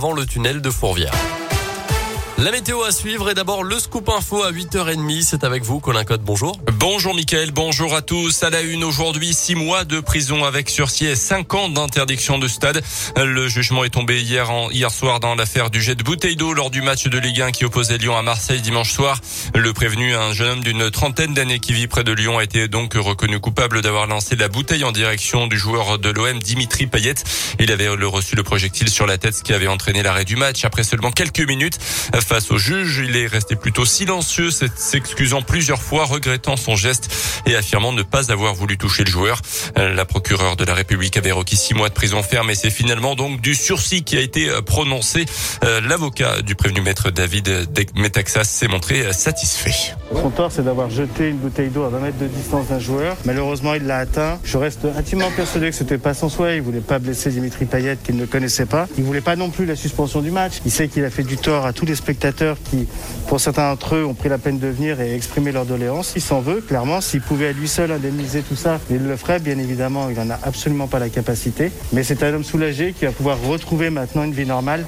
avant le tunnel de Fourvière. La météo à suivre et d'abord le scoop info à 8h30. C'est avec vous, Colin Cotte. Bonjour. Bonjour, Mickaël. Bonjour à tous. À la une aujourd'hui, six mois de prison avec sursis et cinq ans d'interdiction de stade. Le jugement est tombé hier soir dans l'affaire du jet de bouteille d'eau lors du match de Ligue 1 qui opposait Lyon à Marseille dimanche soir. Le prévenu, un jeune homme d'une trentaine d'années qui vit près de Lyon, a été donc reconnu coupable d'avoir lancé la bouteille en direction du joueur de l'OM, Dimitri Payet. Il avait reçu le projectile sur la tête, ce qui avait entraîné l'arrêt du match. Après seulement quelques minutes, face au juge. Il est resté plutôt silencieux, s'excusant plusieurs fois, regrettant son geste et affirmant ne pas avoir voulu toucher le joueur. Euh, la procureure de la République avait requis six mois de prison ferme et c'est finalement donc du sursis qui a été euh, prononcé. Euh, l'avocat du prévenu maître David Metaxas s'est montré satisfait. Son tort, c'est d'avoir jeté une bouteille d'eau à 20 mètres de distance d'un joueur. Malheureusement, il l'a atteint. Je reste intimement persuadé que c'était pas son souhait. Il voulait pas blesser Dimitri Payet qu'il ne connaissait pas. Il voulait pas non plus la suspension du match. Il sait qu'il a fait du tort à tous les spectateurs qui, pour certains d'entre eux, ont pris la peine de venir et exprimer leur doléance. Il s'en veut, clairement. S'il pouvait à lui seul indemniser tout ça, il le ferait, bien évidemment. Il n'en a absolument pas la capacité. Mais c'est un homme soulagé qui va pouvoir retrouver maintenant une vie normale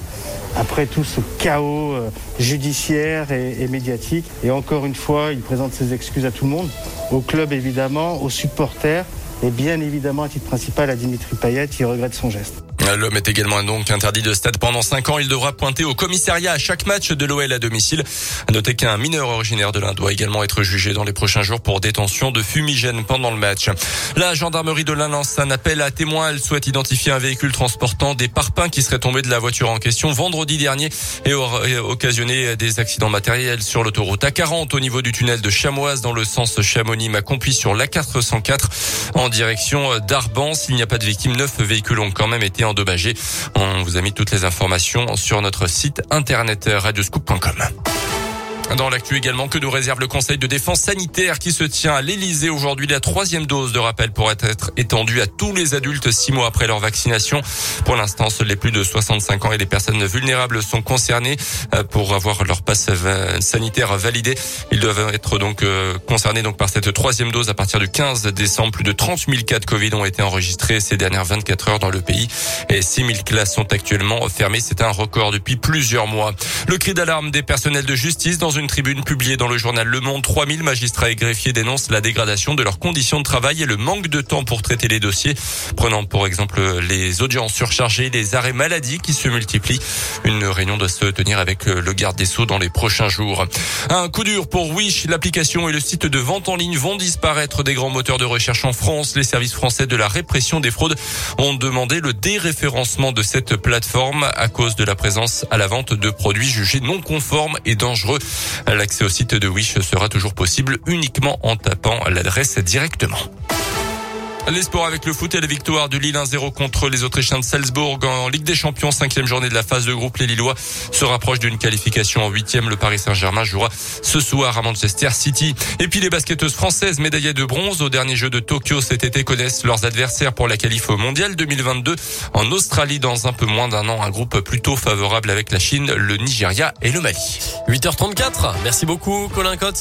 après tout ce chaos euh, judiciaire et, médiatique. Et encore une fois, il présente ses excuses à tout le monde, au club évidemment, aux supporters et bien évidemment à titre principal à Dimitri Payet qui regrette son geste. L'homme est également donc interdit de stade pendant 5 ans. Il devra pointer au commissariat à chaque match de l'OL à domicile. À noter qu'un mineur originaire de l'Inde doit également être jugé dans les prochains jours pour détention de fumigène pendant le match. La gendarmerie de l'Ain lance un appel à témoins. Elle souhaite identifier un véhicule transportant des parpaings qui seraient tombés de la voiture en question vendredi dernier et occasionné des accidents matériels sur l'autoroute A40 au niveau du tunnel de Chamoise dans le sens Chamonix-Accompli sur l'A404 en direction d'Arbance. Il n'y a pas de victimes. Neuf véhicules ont quand même été endommagés. On vous a mis toutes les informations sur notre site internet radioscoop.com. Dans l'actu également, que nous réserve le Conseil de défense sanitaire qui se tient à l'Elysée aujourd'hui. La troisième dose de rappel pourrait être étendue à tous les adultes six mois après leur vaccination. Pour l'instant, seuls les plus de 65 ans et les personnes vulnérables sont concernés euh, pour avoir leur passe sanitaire validé. Ils doivent être donc euh, concernés donc par cette troisième dose à partir du 15 décembre. Plus de 30 000 cas de Covid ont été enregistrés ces dernières 24 heures dans le pays et 6 000 classes sont actuellement fermées. C'est un record depuis plusieurs mois. Le cri d'alarme des personnels de justice dans une une tribune publiée dans le journal Le Monde, 3000 magistrats et greffiers dénoncent la dégradation de leurs conditions de travail et le manque de temps pour traiter les dossiers. Prenant pour exemple les audiences surchargées, les arrêts maladie qui se multiplient. Une réunion doit se tenir avec le garde des Sceaux dans les prochains jours. Un coup dur pour Wish. L'application et le site de vente en ligne vont disparaître des grands moteurs de recherche en France. Les services français de la répression des fraudes ont demandé le déréférencement de cette plateforme à cause de la présence à la vente de produits jugés non conformes et dangereux. L'accès au site de Wish sera toujours possible uniquement en tapant l'adresse directement. Les sports avec le foot et la victoire du Lille 1-0 contre les Autrichiens de Salzbourg en Ligue des Champions, cinquième journée de la phase de groupe. Les Lillois se rapprochent d'une qualification en huitième. Le Paris Saint-Germain jouera ce soir à Manchester City. Et puis les basketteuses françaises médaillées de bronze au dernier jeu de Tokyo cet été connaissent leurs adversaires pour la qualif au mondial 2022 en Australie dans un peu moins d'un an. Un groupe plutôt favorable avec la Chine, le Nigeria et le Mali. 8h34. Merci beaucoup, Colin Cotte.